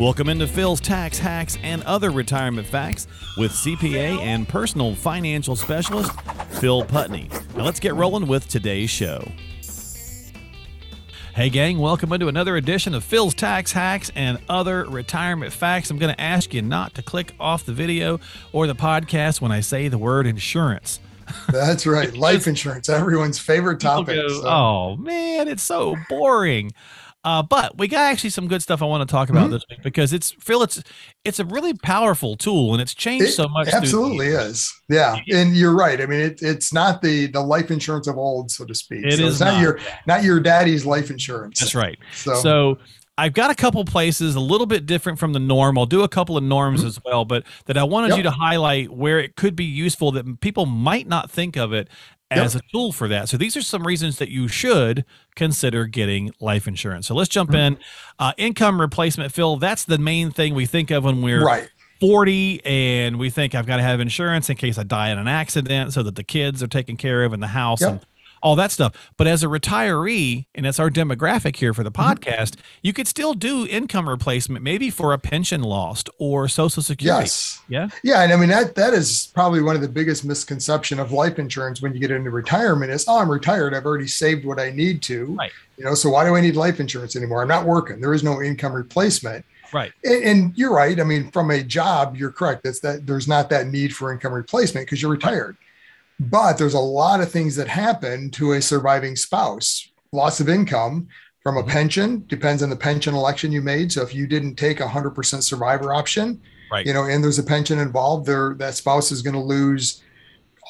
Welcome into Phil's Tax Hacks and Other Retirement Facts with CPA and personal financial specialist Phil Putney. Now let's get rolling with today's show. Hey, gang, welcome into another edition of Phil's Tax Hacks and Other Retirement Facts. I'm going to ask you not to click off the video or the podcast when I say the word insurance. That's right. Life insurance, everyone's favorite topic. Go, so. Oh, man, it's so boring. Uh, but we got actually some good stuff I want to talk about mm-hmm. this week because it's Phil. It's it's a really powerful tool and it's changed it so much. Absolutely is. Yeah, and you're right. I mean, it, it's not the the life insurance of old, so to speak. It so is it's not, not your not your daddy's life insurance. That's right. So. so I've got a couple places a little bit different from the norm. I'll do a couple of norms mm-hmm. as well, but that I wanted yep. you to highlight where it could be useful that people might not think of it as yep. a tool for that. So these are some reasons that you should consider getting life insurance. So let's jump mm-hmm. in. Uh, income replacement, Phil. That's the main thing we think of when we're right. 40 and we think I've got to have insurance in case I die in an accident so that the kids are taken care of in the house yep. and all that stuff. But as a retiree, and that's our demographic here for the mm-hmm. podcast, you could still do income replacement, maybe for a pension lost or Social Security. Yes. Yeah. Yeah, and I mean that that is probably one of the biggest misconception of life insurance when you get into retirement is, oh, I'm retired. I've already saved what I need to. Right. You know, so why do I need life insurance anymore? I'm not working. There is no income replacement. Right. And, and you're right. I mean, from a job, you're correct. That's that there's not that need for income replacement because you're retired. But there's a lot of things that happen to a surviving spouse loss of income from a mm-hmm. pension depends on the pension election you made. So if you didn't take a 100% survivor option, right. you know, and there's a pension involved, there that spouse is going to lose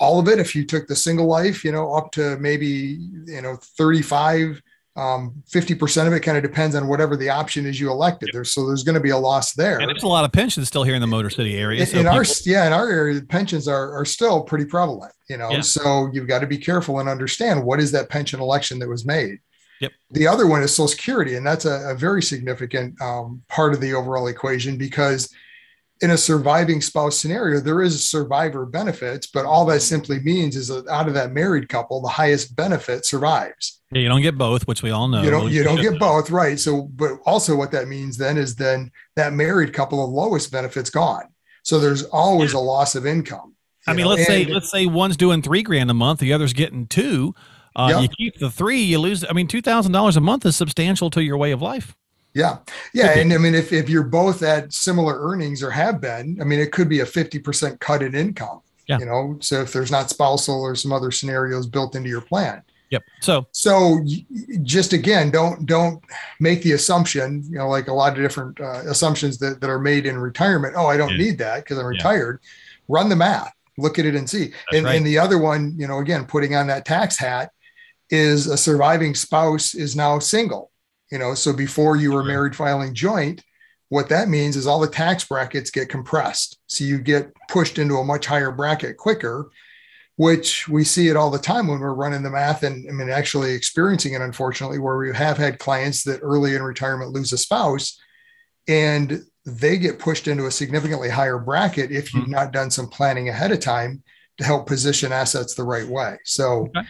all of it. If you took the single life, you know, up to maybe you know 35 um, 50% of it kind of depends on whatever the option is you elected There's So there's going to be a loss there. And there's a lot of pensions still here in the Motor City area. So in people- our, yeah, in our area, pensions are, are still pretty prevalent, you know, yeah. so you've got to be careful and understand what is that pension election that was made. Yep. The other one is Social Security, and that's a, a very significant um, part of the overall equation because in a surviving spouse scenario, there is survivor benefits, but all that simply means is that out of that married couple, the highest benefit survives. Yeah, you don't get both, which we all know. You don't you don't get both, right? So, but also what that means then is then that married couple, the lowest benefits gone. So there's always yeah. a loss of income. I mean, know? let's and, say let's say one's doing three grand a month, the other's getting two. Uh, yep. You keep the three, you lose. I mean, two thousand dollars a month is substantial to your way of life. Yeah. Yeah. And I mean, if, if you're both at similar earnings or have been, I mean, it could be a 50% cut in income. Yeah. You know, so if there's not spousal or some other scenarios built into your plan. Yep. So, so just again, don't, don't make the assumption, you know, like a lot of different uh, assumptions that, that are made in retirement. Oh, I don't yeah. need that because I'm retired. Yeah. Run the math, look at it and see. And, right. and the other one, you know, again, putting on that tax hat is a surviving spouse is now single you know, so before you were married filing joint, what that means is all the tax brackets get compressed. So you get pushed into a much higher bracket quicker, which we see it all the time when we're running the math and I mean actually experiencing it unfortunately, where we have had clients that early in retirement lose a spouse and they get pushed into a significantly higher bracket if you've mm-hmm. not done some planning ahead of time to help position assets the right way. So okay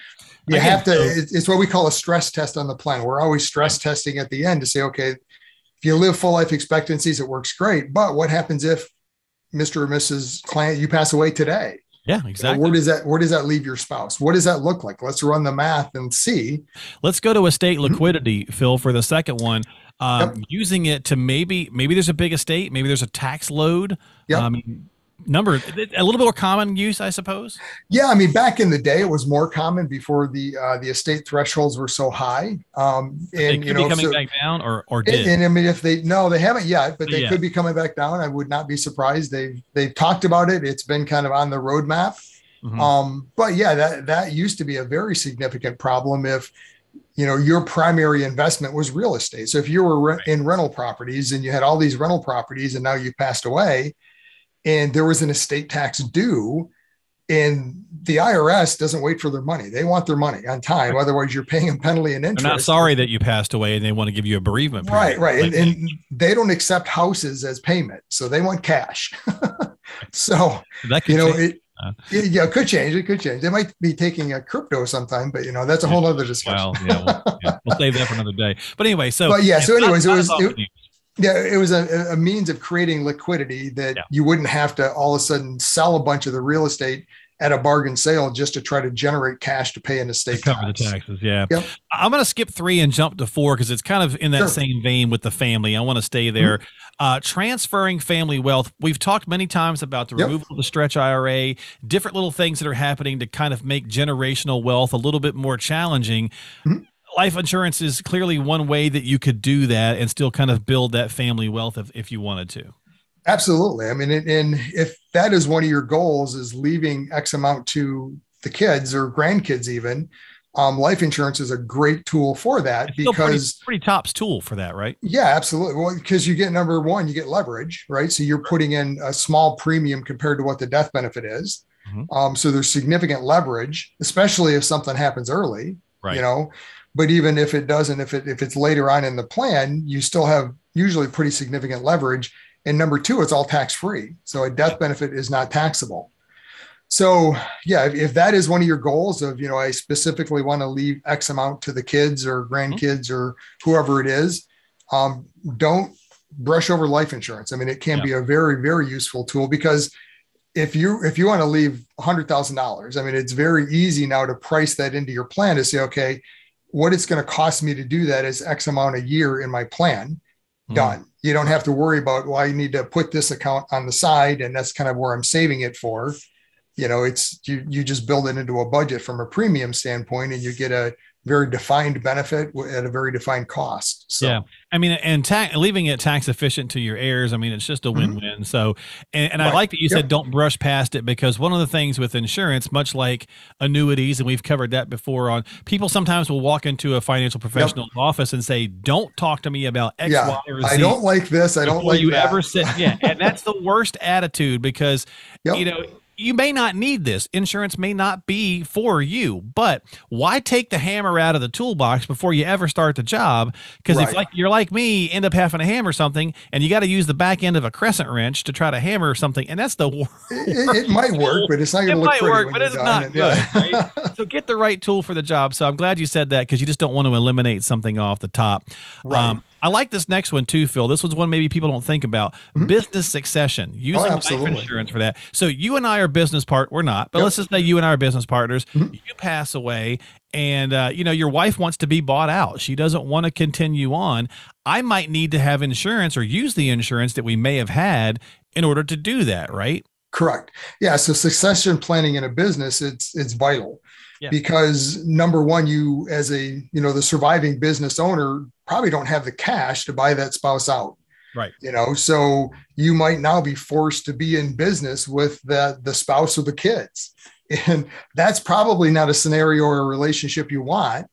you Again, have to so, it's what we call a stress test on the plan we're always stress testing at the end to say okay if you live full life expectancies it works great but what happens if mr or mrs client you pass away today yeah exactly you know, where does that where does that leave your spouse what does that look like let's run the math and see let's go to estate mm-hmm. liquidity mm-hmm. phil for the second one um, yep. using it to maybe maybe there's a big estate maybe there's a tax load yep. um, number a little bit more common use i suppose? Yeah i mean back in the day it was more common before the uh, the estate thresholds were so high. Um and you know coming so, back down or or did. and, and, i mean if they no they haven't yet but they yeah. could be coming back down. I would not be surprised. They've they've talked about it. It's been kind of on the roadmap. Mm-hmm. um but yeah that that used to be a very significant problem if you know your primary investment was real estate. So if you were re- in rental properties and you had all these rental properties and now you passed away and there was an estate tax due and the IRS doesn't wait for their money. They want their money on time. Otherwise, you're paying them penalty and interest. They're not sorry that you passed away and they want to give you a bereavement. Period. Right, right. Like, and, and, they don't accept houses as payment. So they want cash. so, that you know, it, uh-huh. it, yeah, it could change. It could change. They might be taking a crypto sometime, but you know, that's a whole other discussion. Well, yeah, we'll, yeah, we'll save that for another day. But anyway, so, but yeah, so anyways, it was, it, Yeah, it was a, a means of creating liquidity that yeah. you wouldn't have to all of a sudden sell a bunch of the real estate at a bargain sale just to try to generate cash to pay an estate to cover tax. the taxes. Yeah. Yep. I'm going to skip three and jump to four because it's kind of in that sure. same vein with the family. I want to stay there. Mm-hmm. Uh, transferring family wealth. We've talked many times about the yep. removal of the stretch IRA, different little things that are happening to kind of make generational wealth a little bit more challenging. Mm-hmm. Life insurance is clearly one way that you could do that and still kind of build that family wealth if, if you wanted to. Absolutely. I mean, and if that is one of your goals is leaving X amount to the kids or grandkids, even, um, life insurance is a great tool for that it's because pretty, pretty, tops tool for that, right? Yeah, absolutely. Well, because you get number one, you get leverage, right? So you're putting in a small premium compared to what the death benefit is. Mm-hmm. Um, so there's significant leverage, especially if something happens early, right. you know. But even if it doesn't, if it if it's later on in the plan, you still have usually pretty significant leverage and number two, it's all tax free. So a death benefit is not taxable. So yeah, if, if, that is one of your goals of, you know, I specifically want to leave X amount to the kids or grandkids mm-hmm. or whoever it is, um, don't brush over life insurance. I mean, it can yeah. be a very, very useful tool because if you if you want to leave hundred thousand dollars, I mean, it's very easy now to price that into your plan to say, okay, what it's going to cost me to do that is X amount a year in my plan. Mm-hmm. Done you don't have to worry about well i need to put this account on the side and that's kind of where i'm saving it for you know it's you you just build it into a budget from a premium standpoint and you get a very defined benefit at a very defined cost. So. Yeah, I mean, and ta- leaving it tax efficient to your heirs. I mean, it's just a mm-hmm. win-win. Mm-hmm. So, and, and right. I like that you yep. said don't brush past it because one of the things with insurance, much like annuities, and we've covered that before, on people sometimes will walk into a financial professional yep. office and say, "Don't talk to me about X, yeah. Y, or Z." I don't like this. I don't like you that. ever said, yeah, and that's the worst attitude because yep. you know you may not need this. Insurance may not be for you, but why take the hammer out of the toolbox before you ever start the job? Because right. if like you're like me, end up having to hammer something, and you got to use the back end of a crescent wrench to try to hammer something, and that's the worst. It, it might work, but it's not going to look pretty. Work, but it's not it. good. Yeah. Right? so get the right tool for the job. So I'm glad you said that because you just don't want to eliminate something off the top. Right. Um, I like this next one too, Phil. This one's one maybe people don't think about. Mm-hmm. Business succession, using oh, life insurance for that. So you and I are business part. We're not, but yep. let's just say you and I are business partners. Mm-hmm. You pass away, and uh, you know your wife wants to be bought out. She doesn't want to continue on. I might need to have insurance or use the insurance that we may have had in order to do that. Right? Correct. Yeah. So succession planning in a business, it's it's vital. Yeah. because number one you as a you know the surviving business owner probably don't have the cash to buy that spouse out. Right. You know, so you might now be forced to be in business with the the spouse or the kids. And that's probably not a scenario or a relationship you want.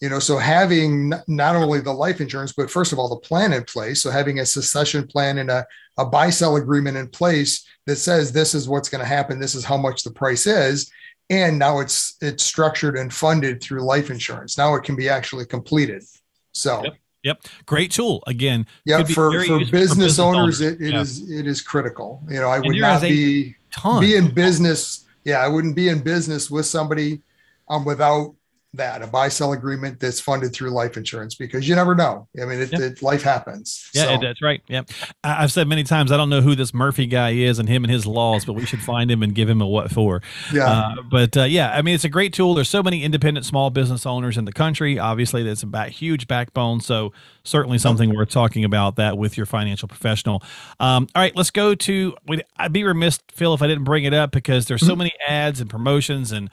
You know, so having not only the life insurance, but first of all, the plan in place. So having a succession plan and a, a buy sell agreement in place that says this is what's going to happen, this is how much the price is. And now it's it's structured and funded through life insurance. Now it can be actually completed. So yep. Yep, great tool. Again, yeah, for, for business, for business owners, owners. it, it yeah. is, it is critical. You know, I would not be be in business. Yeah, I wouldn't be in business with somebody um, without that a buy sell agreement that's funded through life insurance because you never know. I mean, it, it life happens. Yeah, so. that's right. Yeah, I've said many times I don't know who this Murphy guy is and him and his laws, but we should find him and give him a what for. Yeah. Uh, but uh, yeah, I mean, it's a great tool. There's so many independent small business owners in the country. Obviously, that's a huge backbone. So certainly something worth talking about that with your financial professional. Um, all right, let's go to. I'd be remiss, Phil, if I didn't bring it up because there's so mm-hmm. many ads and promotions and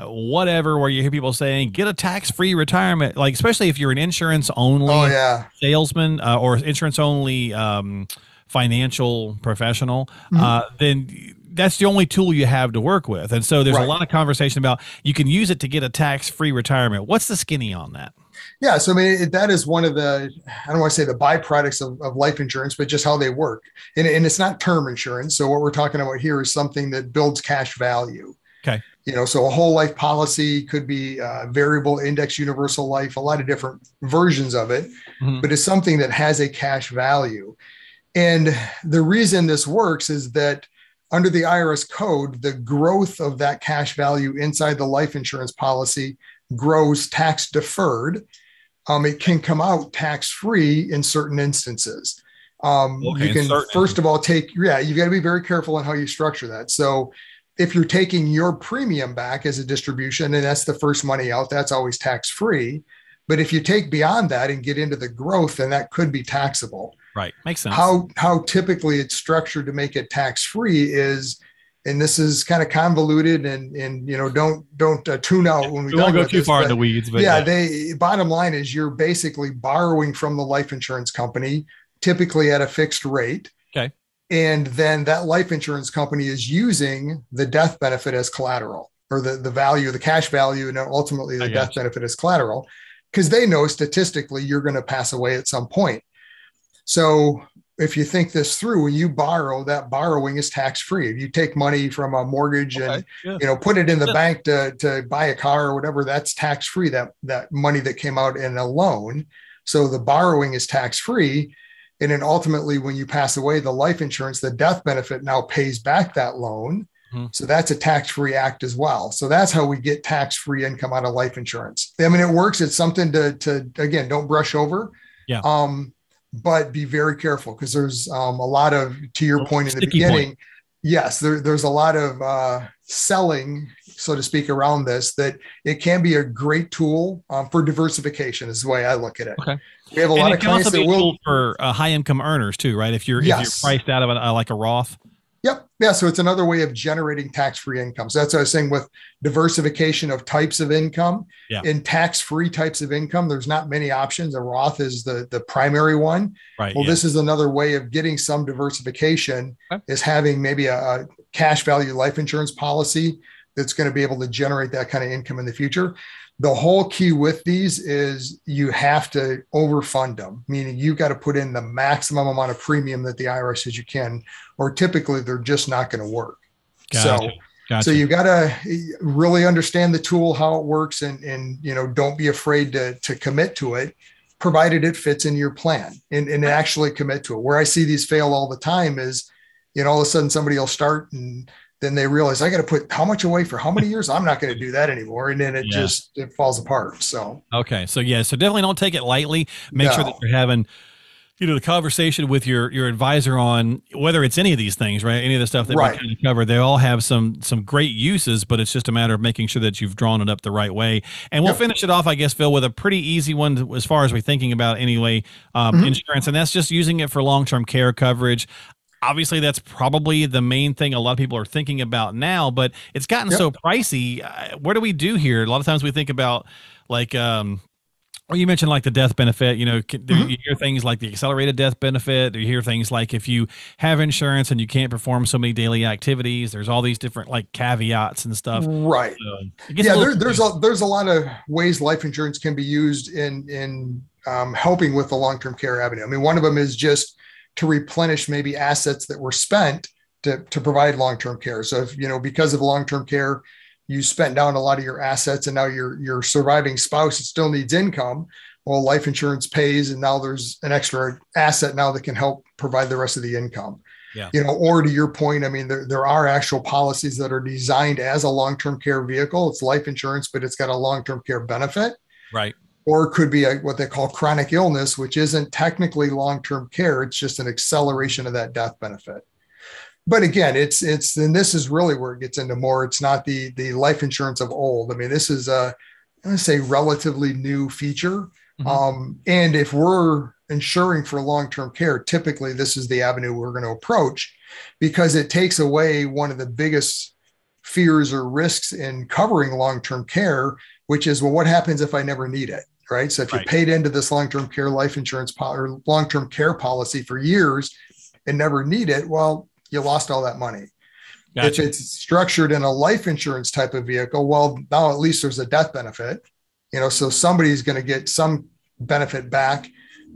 whatever where you hear people saying get a tax-free retirement like especially if you're an insurance only oh, yeah. salesman uh, or insurance only um, financial professional mm-hmm. uh, then that's the only tool you have to work with and so there's right. a lot of conversation about you can use it to get a tax-free retirement what's the skinny on that yeah, so I mean that is one of the I don't want to say the byproducts of, of life insurance, but just how they work. And, and it's not term insurance. So what we're talking about here is something that builds cash value. Okay you know so a whole life policy could be uh, variable index universal life a lot of different versions of it mm-hmm. but it's something that has a cash value and the reason this works is that under the irs code the growth of that cash value inside the life insurance policy grows tax deferred um, it can come out tax free in certain instances Um, okay, you can first of all take yeah, you've got to be very careful on how you structure that. So if you're taking your premium back as a distribution and that's the first money out, that's always tax free. But if you take beyond that and get into the growth, then that could be taxable. Right. Makes sense. How how typically it's structured to make it tax free is and this is kind of convoluted and and you know don't don't uh, tune out when we, we won't go too this, far in the weeds but yeah, yeah they bottom line is you're basically borrowing from the life insurance company typically at a fixed rate okay and then that life insurance company is using the death benefit as collateral or the the value the cash value and ultimately the death you. benefit as collateral because they know statistically you're going to pass away at some point so if you think this through, when you borrow, that borrowing is tax free. If you take money from a mortgage okay. and yeah. you know put it in the yeah. bank to to buy a car or whatever, that's tax free. That that money that came out in a loan, so the borrowing is tax free. And then ultimately, when you pass away, the life insurance, the death benefit now pays back that loan. Mm-hmm. So that's a tax free act as well. So that's how we get tax free income out of life insurance. I mean, it works. It's something to to again, don't brush over. Yeah. Um, but be very careful because there's um, a lot of, to your point in the beginning, point. yes, there, there's a lot of uh, selling, so to speak, around this that it can be a great tool um, for diversification, is the way I look at it. Okay. We have a and lot of clients that will for uh, high income earners too, right? If you're yes. if you're priced out of a, like a Roth. Yep. Yeah. So it's another way of generating tax free income. So that's what I was saying with diversification of types of income. Yeah. In tax free types of income, there's not many options. A Roth is the, the primary one. Right. Well, yeah. this is another way of getting some diversification okay. is having maybe a, a cash value life insurance policy that's going to be able to generate that kind of income in the future the whole key with these is you have to overfund them, meaning you've got to put in the maximum amount of premium that the IRS says you can, or typically they're just not going to work. Gotcha. So, gotcha. so you got to really understand the tool, how it works, and and you know don't be afraid to to commit to it, provided it fits in your plan, and and actually commit to it. Where I see these fail all the time is, you know, all of a sudden somebody will start and then they realize I got to put how much away for how many years? I'm not going to do that anymore. And then it yeah. just, it falls apart. So, okay. So yeah, so definitely don't take it lightly. Make no. sure that you're having, you know, the conversation with your, your advisor on whether it's any of these things, right? Any of the stuff that right. we kind of covered, they all have some, some great uses, but it's just a matter of making sure that you've drawn it up the right way. And we'll yep. finish it off, I guess, Phil, with a pretty easy one as far as we're thinking about anyway, um, mm-hmm. insurance. And that's just using it for long-term care coverage obviously that's probably the main thing a lot of people are thinking about now but it's gotten yep. so pricey uh, what do we do here a lot of times we think about like um well, you mentioned like the death benefit, you know, mm-hmm. you hear things like the accelerated death benefit. You hear things like if you have insurance and you can't perform so many daily activities, there's all these different like caveats and stuff. Right. So yeah. There, there's a, there's a lot of ways life insurance can be used in, in um, helping with the long-term care avenue. I mean, one of them is just to replenish maybe assets that were spent to, to provide long-term care. So if, you know, because of long-term care, you spent down a lot of your assets and now your, your surviving spouse still needs income. Well, life insurance pays and now there's an extra asset now that can help provide the rest of the income. Yeah. You know, or to your point, I mean, there, there are actual policies that are designed as a long-term care vehicle. It's life insurance, but it's got a long-term care benefit. Right or it could be a, what they call chronic illness, which isn't technically long-term care. It's just an acceleration of that death benefit. But again, it's it's and this is really where it gets into more. It's not the the life insurance of old. I mean, this is a to say relatively new feature. Mm-hmm. Um, and if we're insuring for long-term care, typically this is the avenue we're going to approach because it takes away one of the biggest fears or risks in covering long-term care, which is well, what happens if I never need it? Right? So if right. you paid into this long-term care life insurance po- or long-term care policy for years and never need it, well, you lost all that money. Gotcha. If it's structured in a life insurance type of vehicle, well, now at least there's a death benefit, you know, so somebody's going to get some benefit back.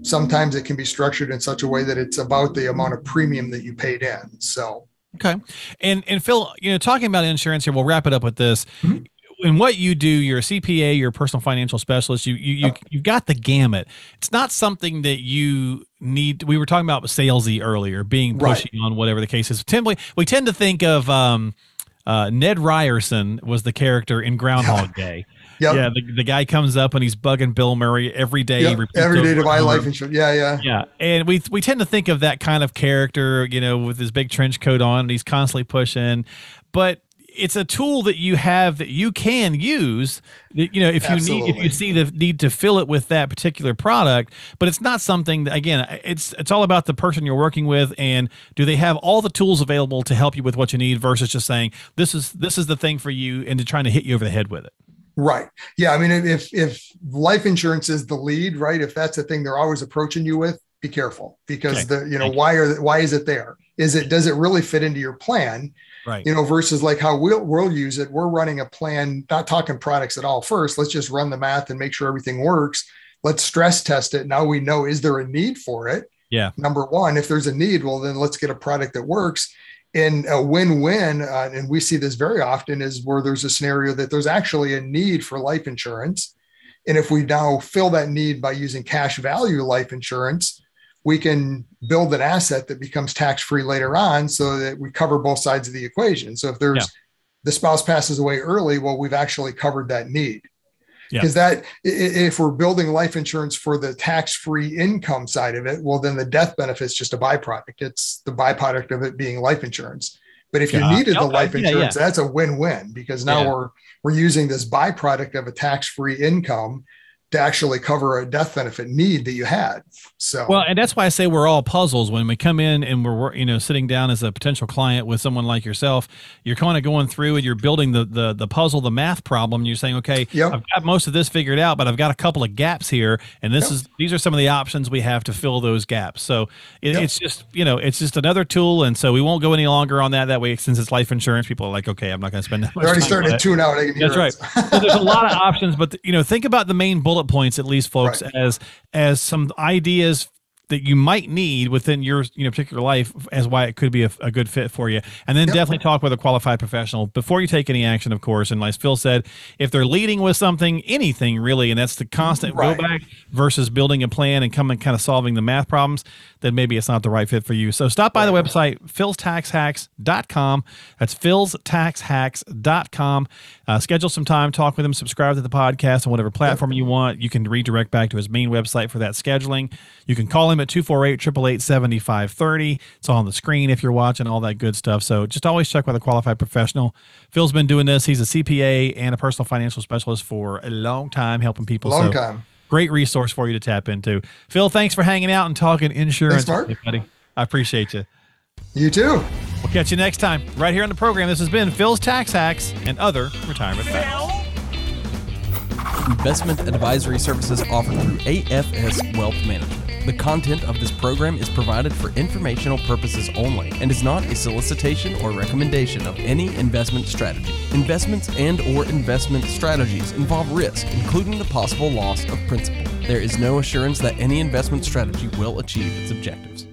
Sometimes it can be structured in such a way that it's about the amount of premium that you paid in. So, okay. And, and Phil, you know, talking about insurance here, we'll wrap it up with this. Mm-hmm in what you do, you're a CPA, you're a personal financial specialist. You you you you've got the gamut. It's not something that you need. We were talking about salesy earlier, being pushy right. on whatever the case is. Typically, we tend to think of um, uh, Ned Ryerson was the character in Groundhog Day. Yep. Yeah, the, the guy comes up and he's bugging Bill Murray every day. Yep. Every day to buy life insurance. Yeah, yeah. Yeah. And we we tend to think of that kind of character, you know, with his big trench coat on and he's constantly pushing. But it's a tool that you have that you can use you know if Absolutely. you need if you see the need to fill it with that particular product. But it's not something that again it's it's all about the person you're working with and do they have all the tools available to help you with what you need versus just saying this is this is the thing for you and to trying to hit you over the head with it. Right. Yeah i mean if if life insurance is the lead right if that's the thing they're always approaching you with be careful. Because okay. the you know Thank why are why is it there? Is it does it really fit into your plan right. You know versus like how we'll we'll use it. We're running a plan not talking products at all. First let's just run the math and make sure everything works. Let's stress test it. Now we know is there a need for it? Yeah. Number one if there's a need well then let's get a product that works. And a win-win uh, and we see this very often is where there's a scenario that there's actually a need for life insurance. And if we now fill that need by using cash value life insurance we can build an asset that becomes tax free later on so that we cover both sides of the equation. So if there's yeah. the spouse passes away early, well, we've actually covered that need. Because yeah. that, if we're building life insurance for the tax free income side of it, well, then the death benefit is just a byproduct. It's the byproduct of it being life insurance. But if you yeah. needed the life insurance, that's a win win because now we're we're using this byproduct of a tax free income to actually cover a death benefit need that you had. So well, and that's why I say we're all puzzles when we come in and we're you know sitting down as a potential client with someone like yourself. You're kind of going through and you're building the the the puzzle, the math problem. And you're saying, okay, yep. I've got most of this figured out, but I've got a couple of gaps here, and this yep. is these are some of the options we have to fill those gaps. So it, yep. it's just you know it's just another tool, and so we won't go any longer on that. That way, since it's life insurance, people are like, okay, I'm not going to spend that much. They're already starting to tune out. That's right. so there's a lot of options, but you know, think about the main bullet points at least, folks, right. as as some ideas that you might need within your you know particular life as why it could be a, a good fit for you and then yep. definitely talk with a qualified professional before you take any action of course and like phil said if they're leading with something anything really and that's the constant right. go back versus building a plan and coming kind of solving the math problems then maybe it's not the right fit for you so stop by the website philstaxhacks.com that's philstaxhacks.com uh, schedule some time talk with him subscribe to the podcast on whatever platform you want you can redirect back to his main website for that scheduling you can call him at 248 888 7530. It's on the screen if you're watching, all that good stuff. So just always check with a qualified professional. Phil's been doing this. He's a CPA and a personal financial specialist for a long time, helping people. Long so time. Great resource for you to tap into. Phil, thanks for hanging out and talking insurance. Thanks, Mark. buddy. I appreciate you. You too. Catch you next time right here on the program. This has been Phil's Tax Hacks and other retirement facts. Investment advisory services offered through AFS Wealth Management. The content of this program is provided for informational purposes only and is not a solicitation or recommendation of any investment strategy. Investments and or investment strategies involve risk, including the possible loss of principal. There is no assurance that any investment strategy will achieve its objectives.